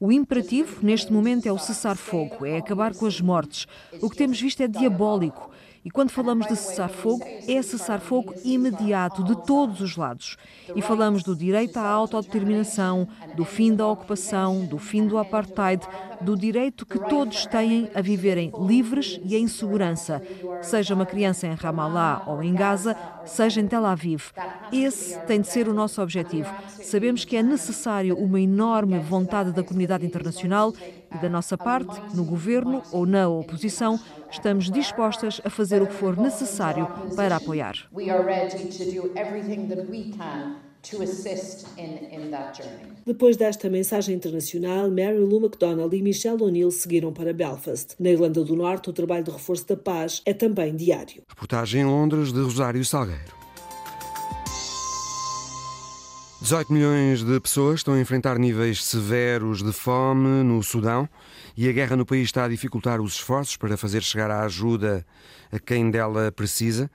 O imperativo, neste momento, é o cessar-fogo, é acabar com as mortes. O que temos visto é diabólico. E quando falamos de cessar-fogo, é cessar-fogo imediato, de todos os lados. E falamos do direito à autodeterminação, do fim da ocupação, do fim do apartheid, do direito que todos têm a viverem livres e em segurança, seja uma criança em Ramallah ou em Gaza, seja em Tel Aviv. Esse tem de ser o nosso objetivo. Sabemos que é necessário uma enorme vontade da comunidade internacional e da nossa parte, no governo ou na oposição, estamos dispostas a fazer o que for necessário para apoiar. Depois desta mensagem internacional, Mary Lou MacDonald e Michelle O'Neill seguiram para Belfast. Na Irlanda do Norte, o trabalho de reforço da paz é também diário. Reportagem em Londres de Rosário Salgueiro. 18 milhões de pessoas estão a enfrentar níveis severos de fome no Sudão e a guerra no país está a dificultar os esforços para fazer chegar a ajuda a quem dela precisa.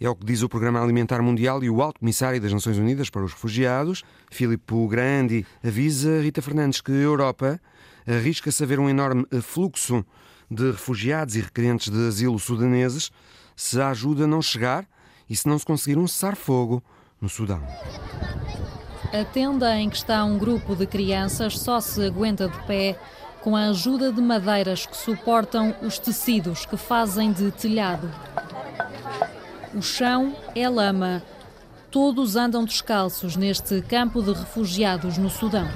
É o que diz o Programa Alimentar Mundial e o Alto Comissário das Nações Unidas para os Refugiados, Filippo Grandi, avisa Rita Fernandes que a Europa arrisca-se a ver um enorme fluxo de refugiados e requerentes de asilo sudaneses se a ajuda não chegar e se não se conseguir um cessar-fogo no Sudão. A tenda em que está um grupo de crianças só se aguenta de pé com a ajuda de madeiras que suportam os tecidos que fazem de telhado. O chão é lama. Todos andam descalços neste campo de refugiados no Sudão.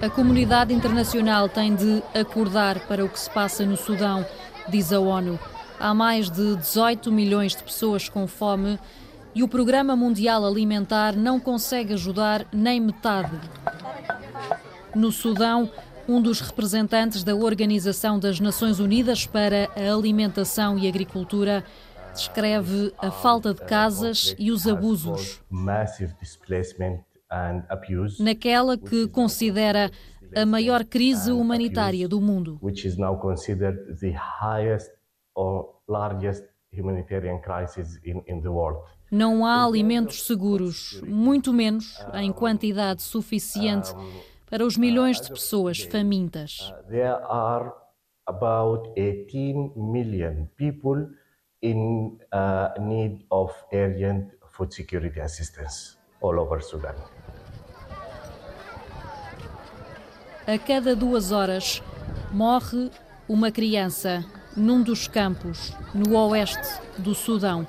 A comunidade internacional tem de acordar para o que se passa no Sudão, diz a ONU. Há mais de 18 milhões de pessoas com fome e o Programa Mundial Alimentar não consegue ajudar nem metade. No Sudão, um dos representantes da Organização das Nações Unidas para a Alimentação e Agricultura descreve a falta de casas e os abusos. Naquela que considera a maior crise humanitária do mundo. Não há alimentos seguros, muito menos em quantidade suficiente para os milhões de pessoas famintas. Uh, about 18 million people in uh, need of urgent food security assistance all over Sudan. A cada duas horas morre uma criança num dos campos no oeste do Sudão.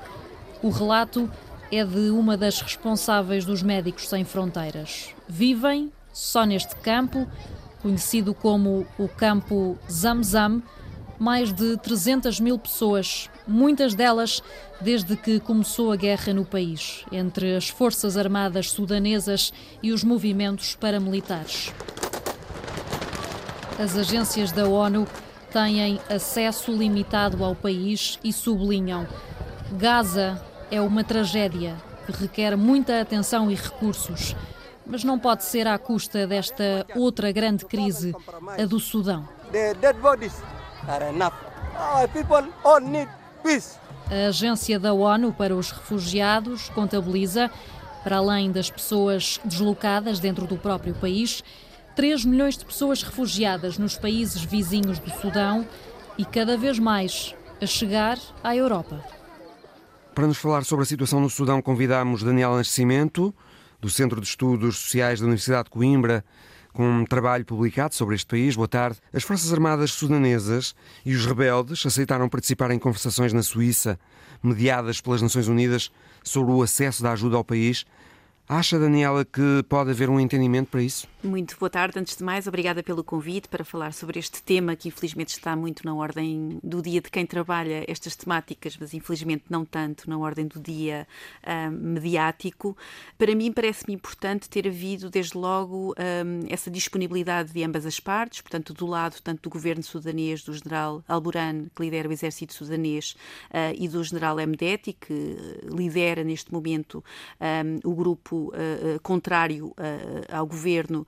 O relato é de uma das responsáveis dos Médicos Sem Fronteiras. Vivem só neste campo, conhecido como o Campo Zamzam, mais de 300 mil pessoas, muitas delas desde que começou a guerra no país, entre as Forças Armadas Sudanesas e os movimentos paramilitares. As agências da ONU têm acesso limitado ao país e sublinham: Gaza é uma tragédia que requer muita atenção e recursos mas não pode ser à custa desta outra grande crise, a do Sudão. A Agência da ONU para os Refugiados contabiliza, para além das pessoas deslocadas dentro do próprio país, 3 milhões de pessoas refugiadas nos países vizinhos do Sudão e cada vez mais a chegar à Europa. Para nos falar sobre a situação no Sudão, convidamos Daniel Nascimento, do Centro de Estudos Sociais da Universidade de Coimbra, com um trabalho publicado sobre este país. Boa tarde. As Forças Armadas sudanesas e os rebeldes aceitaram participar em conversações na Suíça, mediadas pelas Nações Unidas, sobre o acesso da ajuda ao país. Acha, Daniela, que pode haver um entendimento para isso? Muito boa tarde. Antes de mais, obrigada pelo convite para falar sobre este tema que infelizmente está muito na ordem do dia de quem trabalha estas temáticas, mas infelizmente não tanto na ordem do dia um, mediático. Para mim, parece-me importante ter havido, desde logo, um, essa disponibilidade de ambas as partes, portanto, do lado tanto do governo sudanês, do general Al-Burhan, que lidera o exército sudanês, uh, e do general Mdeti, que lidera neste momento um, o grupo uh, contrário uh, ao governo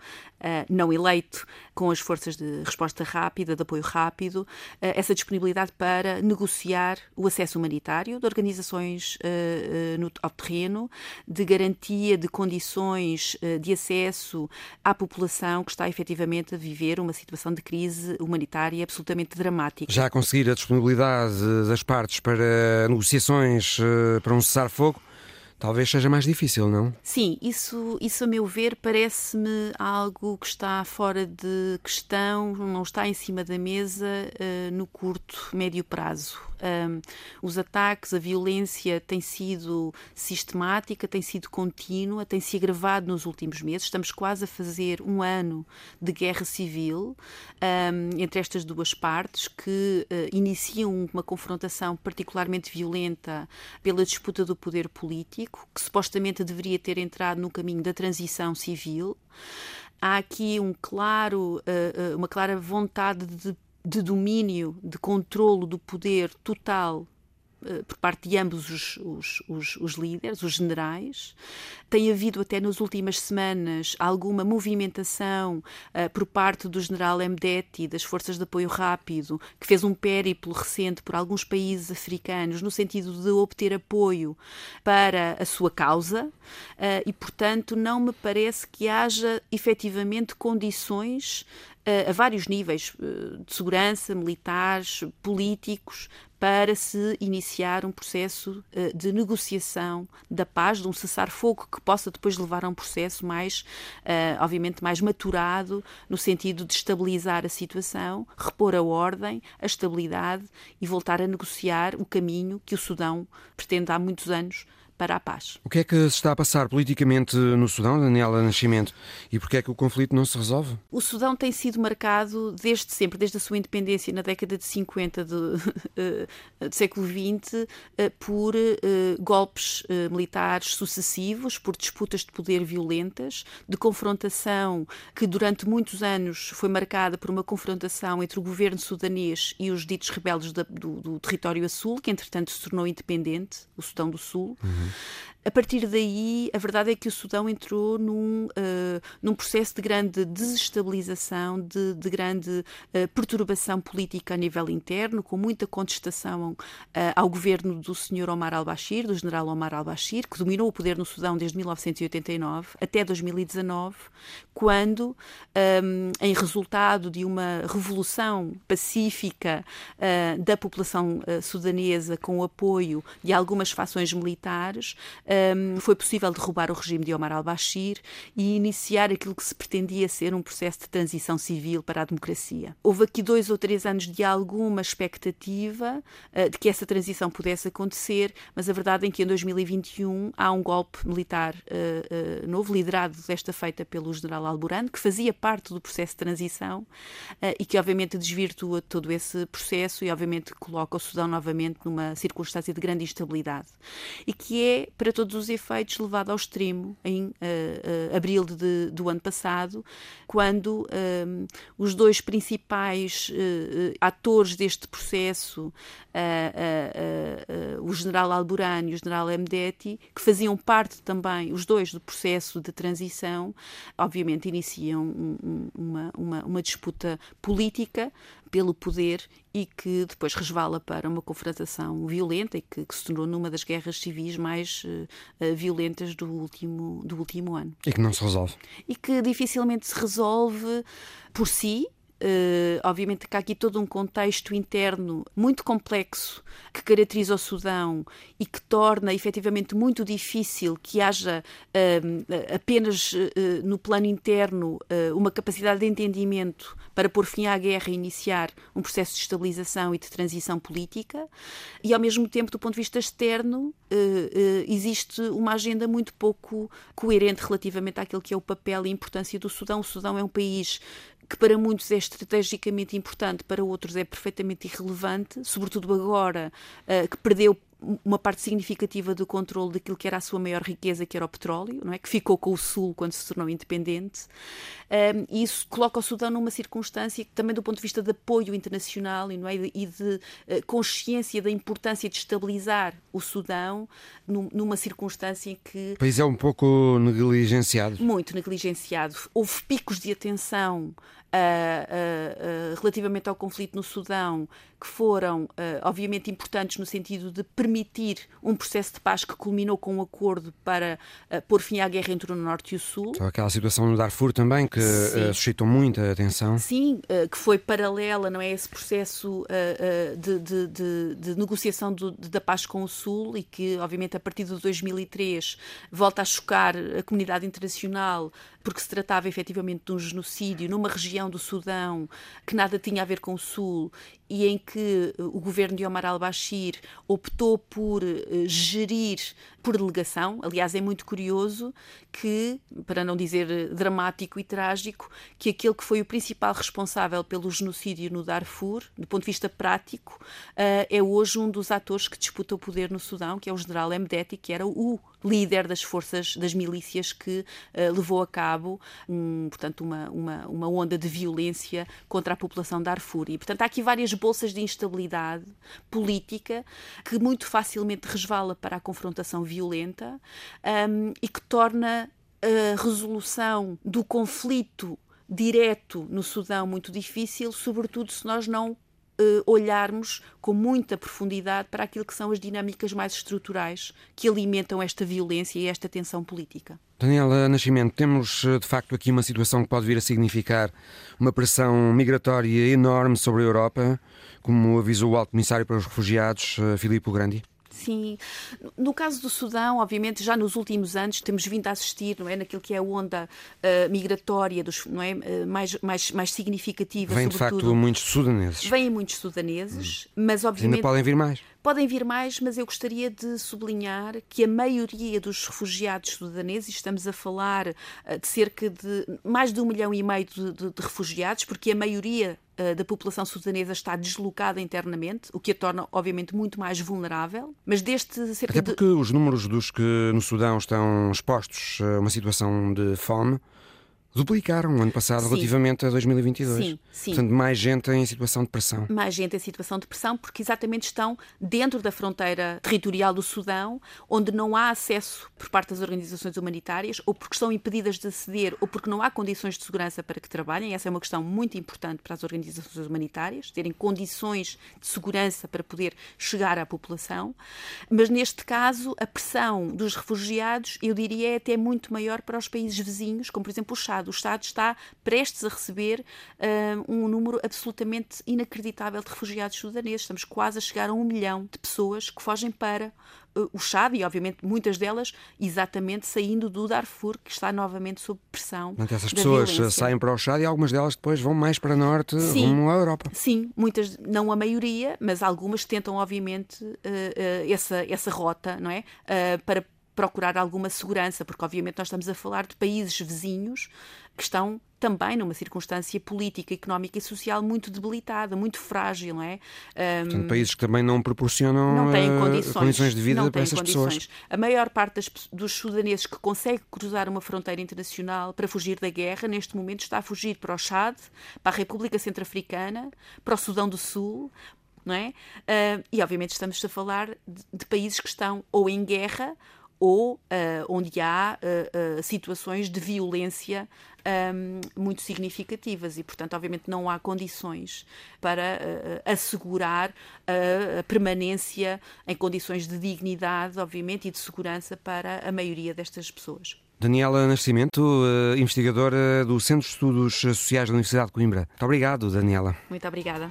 não eleito, com as forças de resposta rápida, de apoio rápido, essa disponibilidade para negociar o acesso humanitário de organizações no, ao terreno, de garantia de condições de acesso à população que está efetivamente a viver uma situação de crise humanitária absolutamente dramática. Já a conseguir a disponibilidade das partes para negociações para um cessar-fogo, talvez seja mais difícil, não? Sim, isso, isso a meu ver parece-me algo que está fora de questão, não está em cima da mesa uh, no curto, médio prazo. Um, os ataques, a violência tem sido sistemática, tem sido contínua, tem se agravado nos últimos meses. Estamos quase a fazer um ano de guerra civil um, entre estas duas partes que uh, iniciam uma confrontação particularmente violenta pela disputa do poder político, que supostamente deveria ter entrado no caminho da transição civil. Há aqui um claro, uma clara vontade de de domínio, de controlo do poder total eh, por parte de ambos os, os, os, os, líderes, os generais. Tem havido até nas últimas semanas alguma movimentação uh, por parte do general Mdeti, das Forças de Apoio Rápido, que fez um périplo recente por alguns países africanos no sentido de obter apoio para a sua causa uh, e, portanto, não me parece que haja efetivamente condições a vários níveis de segurança, militares, políticos, para se iniciar um processo uh, de negociação da paz, de um cessar-fogo que possa depois levar a um processo mais, uh, obviamente, mais maturado, no sentido de estabilizar a situação, repor a ordem, a estabilidade e voltar a negociar o caminho que o Sudão pretende há muitos anos para a paz. O que é que se está a passar politicamente no Sudão, Daniela Nascimento, e porquê é que o conflito não se resolve? O Sudão tem sido marcado desde sempre, desde a sua independência na década de 50 do, do século XX, eh, por eh, golpes eh, militares sucessivos, por disputas de poder violentas, de confrontação que durante muitos anos foi marcada por uma confrontação entre o governo sudanês e os ditos rebeldes do, do território a sul, que entretanto se tornou independente, o Sudão do Sul. Uhum. Mm-hmm. A partir daí, a verdade é que o Sudão entrou num, uh, num processo de grande desestabilização, de, de grande uh, perturbação política a nível interno, com muita contestação uh, ao governo do Sr. Omar al-Bashir, do general Omar al-Bashir, que dominou o poder no Sudão desde 1989 até 2019, quando, um, em resultado de uma revolução pacífica da população sudanesa com o apoio de algumas fações militares, um, foi possível derrubar o regime de Omar al-Bashir e iniciar aquilo que se pretendia ser um processo de transição civil para a democracia. Houve aqui dois ou três anos de alguma expectativa uh, de que essa transição pudesse acontecer, mas a verdade é que em 2021 há um golpe militar uh, uh, novo, liderado desta feita pelo general Al-Burhan, que fazia parte do processo de transição e que obviamente desvirtua todo esse processo e obviamente coloca o Sudão novamente numa circunstância de grande instabilidade e que é, para todos os efeitos, levado ao extremo em uh, uh, abril de, do ano passado, quando um, os dois principais uh, atores deste processo, o general Alburani e o general Mdeti, que faziam parte também, os dois, do processo de transição, obviamente iniciam um, uma, uma, uma disputa política pelo poder e que depois resvala para uma confrontação violenta e que, que se tornou numa das guerras civis mais uh, violentas do último, do último ano. E que não se resolve. E que dificilmente se resolve por si, obviamente que há aqui todo um contexto interno muito complexo que caracteriza o Sudão e que torna efetivamente muito difícil que haja uh, apenas uh, no plano interno uma capacidade de entendimento para pôr fim à guerra e iniciar um processo de estabilização e de transição política, e ao mesmo tempo, do ponto de vista externo, existe uma agenda muito pouco coerente relativamente àquilo que é o papel e a importância do Sudão. O Sudão é um país que para muitos é estrategicamente importante, para outros é perfeitamente irrelevante, sobretudo agora uh, que perdeu uma parte significativa do controle daquilo que era a sua maior riqueza, que era o petróleo, não é? que ficou com o Sul quando se tornou independente. Um, e isso coloca o Sudão numa circunstância que, também do ponto de vista de apoio internacional e, não é? e de uh, consciência da importância de estabilizar o Sudão num, numa circunstância em que... O país é um pouco negligenciado. Muito negligenciado. Houve picos de atenção uh, uh, relativamente ao conflito no Sudão, que foram, obviamente, importantes no sentido de permitir um processo de paz que culminou com um acordo para pôr fim à guerra entre o Norte e o Sul. Só aquela situação no Darfur também, que suscitou muita atenção. Sim, que foi paralela, não é? Esse processo de, de, de, de, negociação do, da paz com o Sul e que, obviamente, a partir de 2003 volta a chocar a comunidade internacional porque se tratava efetivamente de um genocídio numa região do Sudão que nada tinha a ver com o Sul e em que eh, o governo de Omar al-Bashir optou por uh, gerir por delegação. Aliás, é muito curioso que, para não dizer eh, dramático e trágico, que aquele que foi o principal responsável pelo genocídio no Darfur, do ponto de vista prático, é hoje um dos atores que disputa o poder no Sudão, que é o general Mdeti, que era o líder das forças das milícias que uh, levou a cabo um, portanto uma, uma, uma onda de violência contra a população da Darfur. E, portanto, há aqui várias bolsas de instabilidade política que muito facilmente resvala para a confrontação violenta um, e que torna a resolução do conflito direto no Sudão muito difícil, sobretudo se nós não Uh, olharmos com muita profundidade para aquilo que são as dinâmicas mais estruturais que alimentam esta violência e esta tensão política. Daniela Nascimento, temos eh, de facto aqui uma situação que pode vir a significar uma pressão migratória enorme sobre a Europa, como avisou o Alto Comissário para os Refugiados, eh, Filipe Grandi? Sim. No caso do Sudão, obviamente, já nos últimos anos temos vindo a assistir, não é, naquilo que é a onda uh, migratória dos, não é, uh, mais, mais, mais significativa. Vêm de facto muitos sudaneses. Vêm muitos sudaneses, hum. mas obviamente. Ainda podem vir mais. Podem vir mais, mas eu gostaria de sublinhar que a maioria dos refugiados sudaneses, estamos a falar uh, de cerca de mais de um milhão e meio de, de, de refugiados, porque a maioria uh, da população sudanesa está deslocada internamente, o que a torna, obviamente, muito mais vulnerável. Mas deste cerca Até porque de... os números dos que no Sudão estão expostos a uma situação de fome duplicaram no ano passado sim. relativamente a 2022. Sim, sim. Portanto, mais gente em situação de pressão. Mais gente em situação de pressão, porque exatamente estão dentro da fronteira territorial do Sudão, onde não há acesso por parte das organizações humanitárias, ou porque estão impedidas de aceder, ou porque não há condições de segurança para que trabalhem. Essa é uma questão muito importante para as organizações humanitárias, terem condições de segurança para poder chegar à população. Mas neste caso, a pressão dos refugiados, eu diria, é até muito maior para os países vizinhos, como por exemplo o Chad. O Estado está prestes a receber uh, um número absolutamente inacreditável de refugiados sudaneses. Estamos quase a chegar a um milhão de pessoas que fogem para uh, o Chad e, obviamente, muitas delas exatamente saindo do Darfur, que está novamente sob pressão. Então, essas pessoas violência. saem para o Chad e algumas delas depois vão mais para norte, sim, rumo à Europa. Sim, muitas, não a maioria, mas algumas tentam, obviamente, uh, essa, essa rota, não é? para procurar alguma segurança, porque obviamente nós estamos a falar de países vizinhos que estão também numa circunstância política, económica e social muito debilitada, muito frágil, não é? Um, Portanto, países que também não proporcionam não têm eh, condições, condições de vida para essas condições. pessoas. A maior parte das, dos sudaneses que consegue cruzar uma fronteira internacional para fugir da guerra, neste momento está a fugir para o Chad, para a República Centro-Africana, para o Sudão do Sul, não é? Uh, e obviamente estamos a falar de, de países que estão ou em guerra ou uh, onde há uh, uh, situações de violência um, muito significativas e, portanto, obviamente não há condições para assegurar a, a, permanência em condições de dignidade, obviamente, e de segurança para a maioria destas pessoas. Daniela Nascimento, eh, investigadora do Centro de Estudos Sociais da Universidade de Coimbra. Muito obrigado, Daniela. Muito obrigada.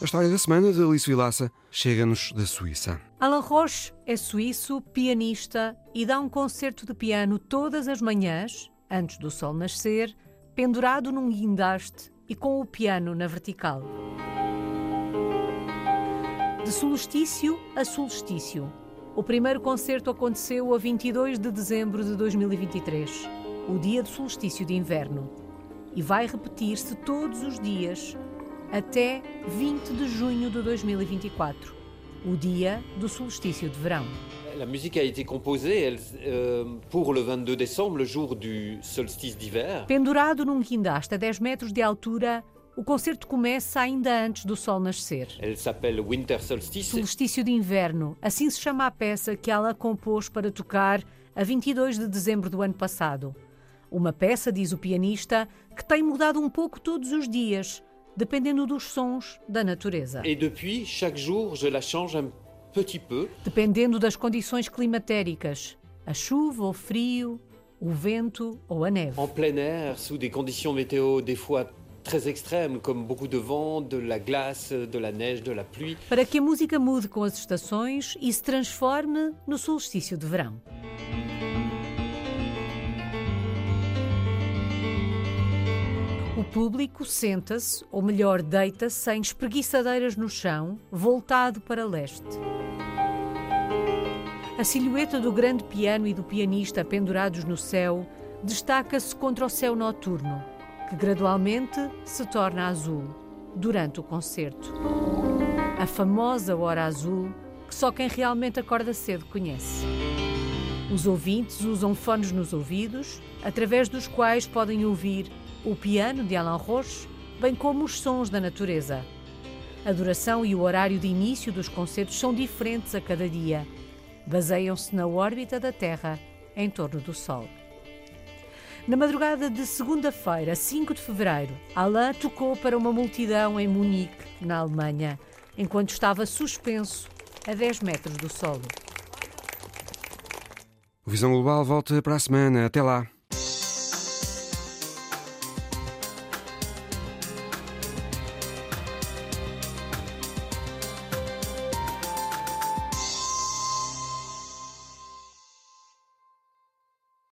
A história da semana de Alice Vilaça chega-nos da Suíça. Alain Roche é suíço, pianista e dá um concerto de piano todas as manhãs, antes do sol nascer, pendurado num guindaste e com o piano na vertical. De solstício a solstício. O primeiro concerto aconteceu a 22 de dezembro de 2023, o dia do solstício de inverno, e vai repetir-se todos os dias até 20 de junho de 2024, o dia do solstício de verão. La musique a été composée elle, euh, pour le 22 décembre, le jour du solstice d'hiver. Pendurado num guindaste a 10 metros de altura, o concerto começa ainda antes do sol nascer. Elle s'appelle Winter Solstice. Solstício de inverno, assim se chama a peça que ela compôs para tocar a 22 de dezembro do ano passado. Uma peça, diz o pianista, que tem mudado um pouco todos os dias, dependendo dos sons da natureza. Et depuis, chaque jour, je la change un petit peu. Dependendo das condições climatéricas, a chuva, o frio, o vento ou a neve. En plein air, sous des conditions météo des fois très extrêmes, comme beaucoup de vent, de la glace, de la neige, de la pluie. Para que a música mude com as estações e se transforme no solstício de verão. Público senta-se, ou melhor, deita-se em espreguiçadeiras no chão, voltado para leste. A silhueta do grande piano e do pianista pendurados no céu destaca-se contra o céu noturno, que gradualmente se torna azul durante o concerto. A famosa hora azul que só quem realmente acorda cedo conhece. Os ouvintes usam fones nos ouvidos, através dos quais podem ouvir o piano de Alain Roche, bem como os sons da natureza. A duração e o horário de início dos concertos são diferentes a cada dia. Baseiam-se na órbita da Terra em torno do Sol. Na madrugada de segunda-feira, 5 de fevereiro, Alain tocou para uma multidão em Munique, na Alemanha, enquanto estava suspenso a 10 metros do solo. O Visão Global volta para a semana. Até lá.